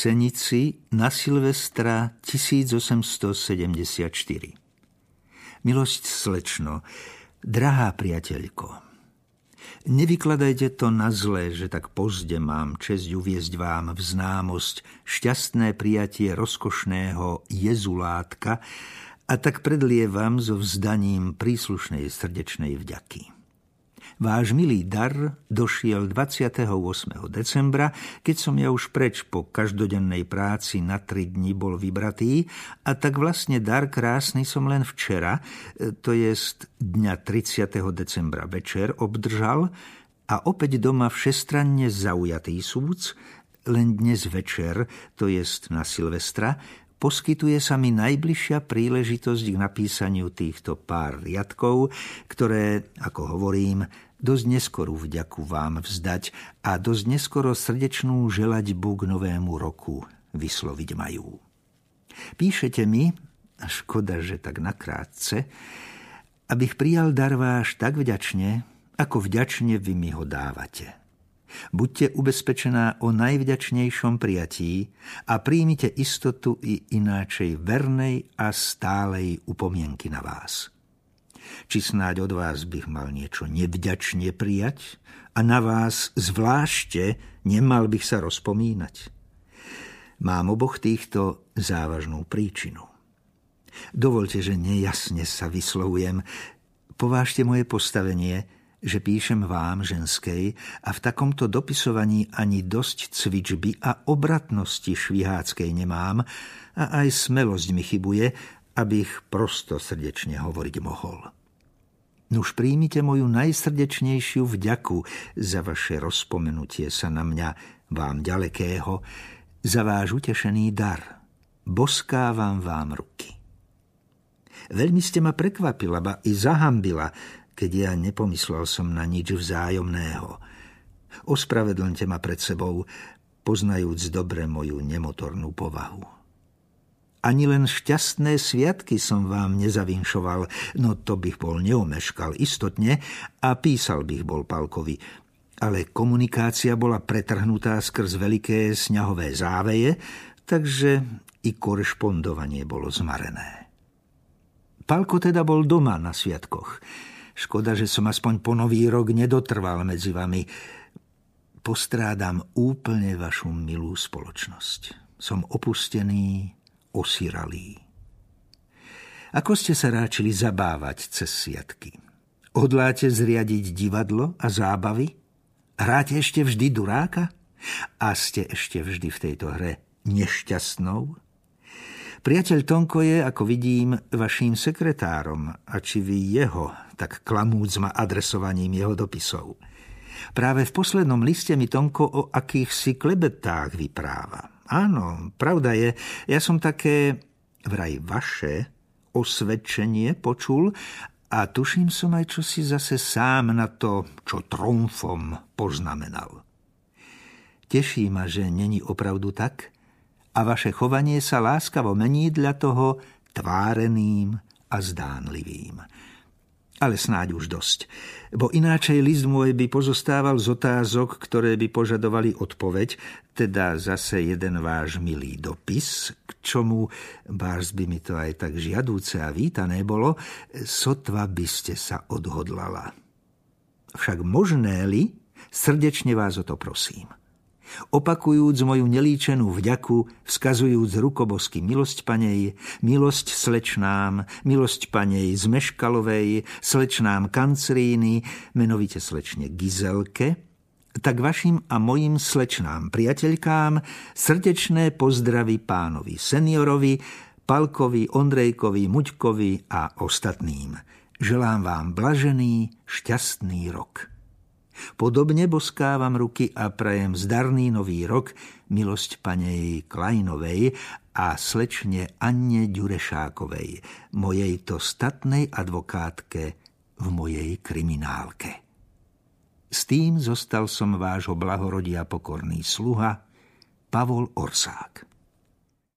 Senici na Silvestra 1874 Milosť slečno, drahá priateľko, Nevykladajte to na zlé, že tak pozde mám čest uviezť vám v známosť šťastné prijatie rozkošného jezulátka a tak predlievam so vzdaním príslušnej srdečnej vďaky. Váš milý dar došiel 28. decembra, keď som ja už preč po každodennej práci na tri dni bol vybratý a tak vlastne dar krásny som len včera, e, to jest dňa 30. decembra večer obdržal a opäť doma všestranne zaujatý súc, len dnes večer, to jest na Silvestra, poskytuje sa mi najbližšia príležitosť k napísaniu týchto pár riadkov, ktoré, ako hovorím, dosť neskorú vďaku vám vzdať a dosť neskoro srdečnú želať Búk novému roku vysloviť majú. Píšete mi, a škoda, že tak nakrátce, abych prijal dar váš tak vďačne, ako vďačne vy mi ho dávate. Buďte ubezpečená o najvďačnejšom prijatí a príjmite istotu i ináčej vernej a stálej upomienky na vás. Či snáď od vás bych mal niečo nevďačne prijať a na vás zvlášte nemal bych sa rozpomínať. Mám oboch týchto závažnú príčinu. Dovolte, že nejasne sa vyslovujem. Povážte moje postavenie, že píšem vám, ženskej, a v takomto dopisovaní ani dosť cvičby a obratnosti šviháckej nemám a aj smelosť mi chybuje, abych prosto srdečne hovoriť mohol. Nuž príjmite moju najsrdečnejšiu vďaku za vaše rozpomenutie sa na mňa, vám ďalekého, za váš utešený dar. Boskávam vám ruky. Veľmi ste ma prekvapila, ba i zahambila, keď ja nepomyslel som na nič vzájomného. Ospravedlňte ma pred sebou, poznajúc dobre moju nemotornú povahu. Ani len šťastné sviatky som vám nezavinšoval, no to bych bol neomeškal istotne a písal bych bol Palkovi. Ale komunikácia bola pretrhnutá skrz veľké sňahové záveje, takže i korešpondovanie bolo zmarené. Palko teda bol doma na sviatkoch. Škoda, že som aspoň po nový rok nedotrval medzi vami. Postrádam úplne vašu milú spoločnosť. Som opustený, osiralí. Ako ste sa ráčili zabávať cez sviatky? Hodláte zriadiť divadlo a zábavy? Hráte ešte vždy duráka? A ste ešte vždy v tejto hre nešťastnou? Priateľ Tonko je, ako vidím, vaším sekretárom a či vy jeho, tak klamúc ma adresovaním jeho dopisov. Práve v poslednom liste mi Tonko o akýchsi klebetách vypráva. Áno, pravda je, ja som také vraj vaše osvedčenie počul a tuším som aj čo si zase sám na to, čo tromfom poznamenal. Teší ma, že není opravdu tak a vaše chovanie sa láskavo mení dla toho tváreným a zdánlivým ale snáď už dosť. Bo ináčej list môj by pozostával z otázok, ktoré by požadovali odpoveď, teda zase jeden váš milý dopis, k čomu, bárs by mi to aj tak žiadúce a vítané bolo, sotva by ste sa odhodlala. Však možné-li, srdečne vás o to prosím opakujúc moju nelíčenú vďaku, vzkazujúc rukobosky milosť panej, milosť slečnám, milosť panej z Meškalovej, slečnám Kancríny, menovite slečne Gizelke, tak vašim a mojim slečnám priateľkám srdečné pozdravy pánovi seniorovi, Palkovi, Ondrejkovi, Muďkovi a ostatným. Želám vám blažený, šťastný rok. Podobne boskávam ruky a prajem zdarný nový rok milosť panej Klajnovej a slečne Anne Ďurešákovej, mojej to statnej advokátke v mojej kriminálke. S tým zostal som vášho blahorodia pokorný sluha Pavol Orsák.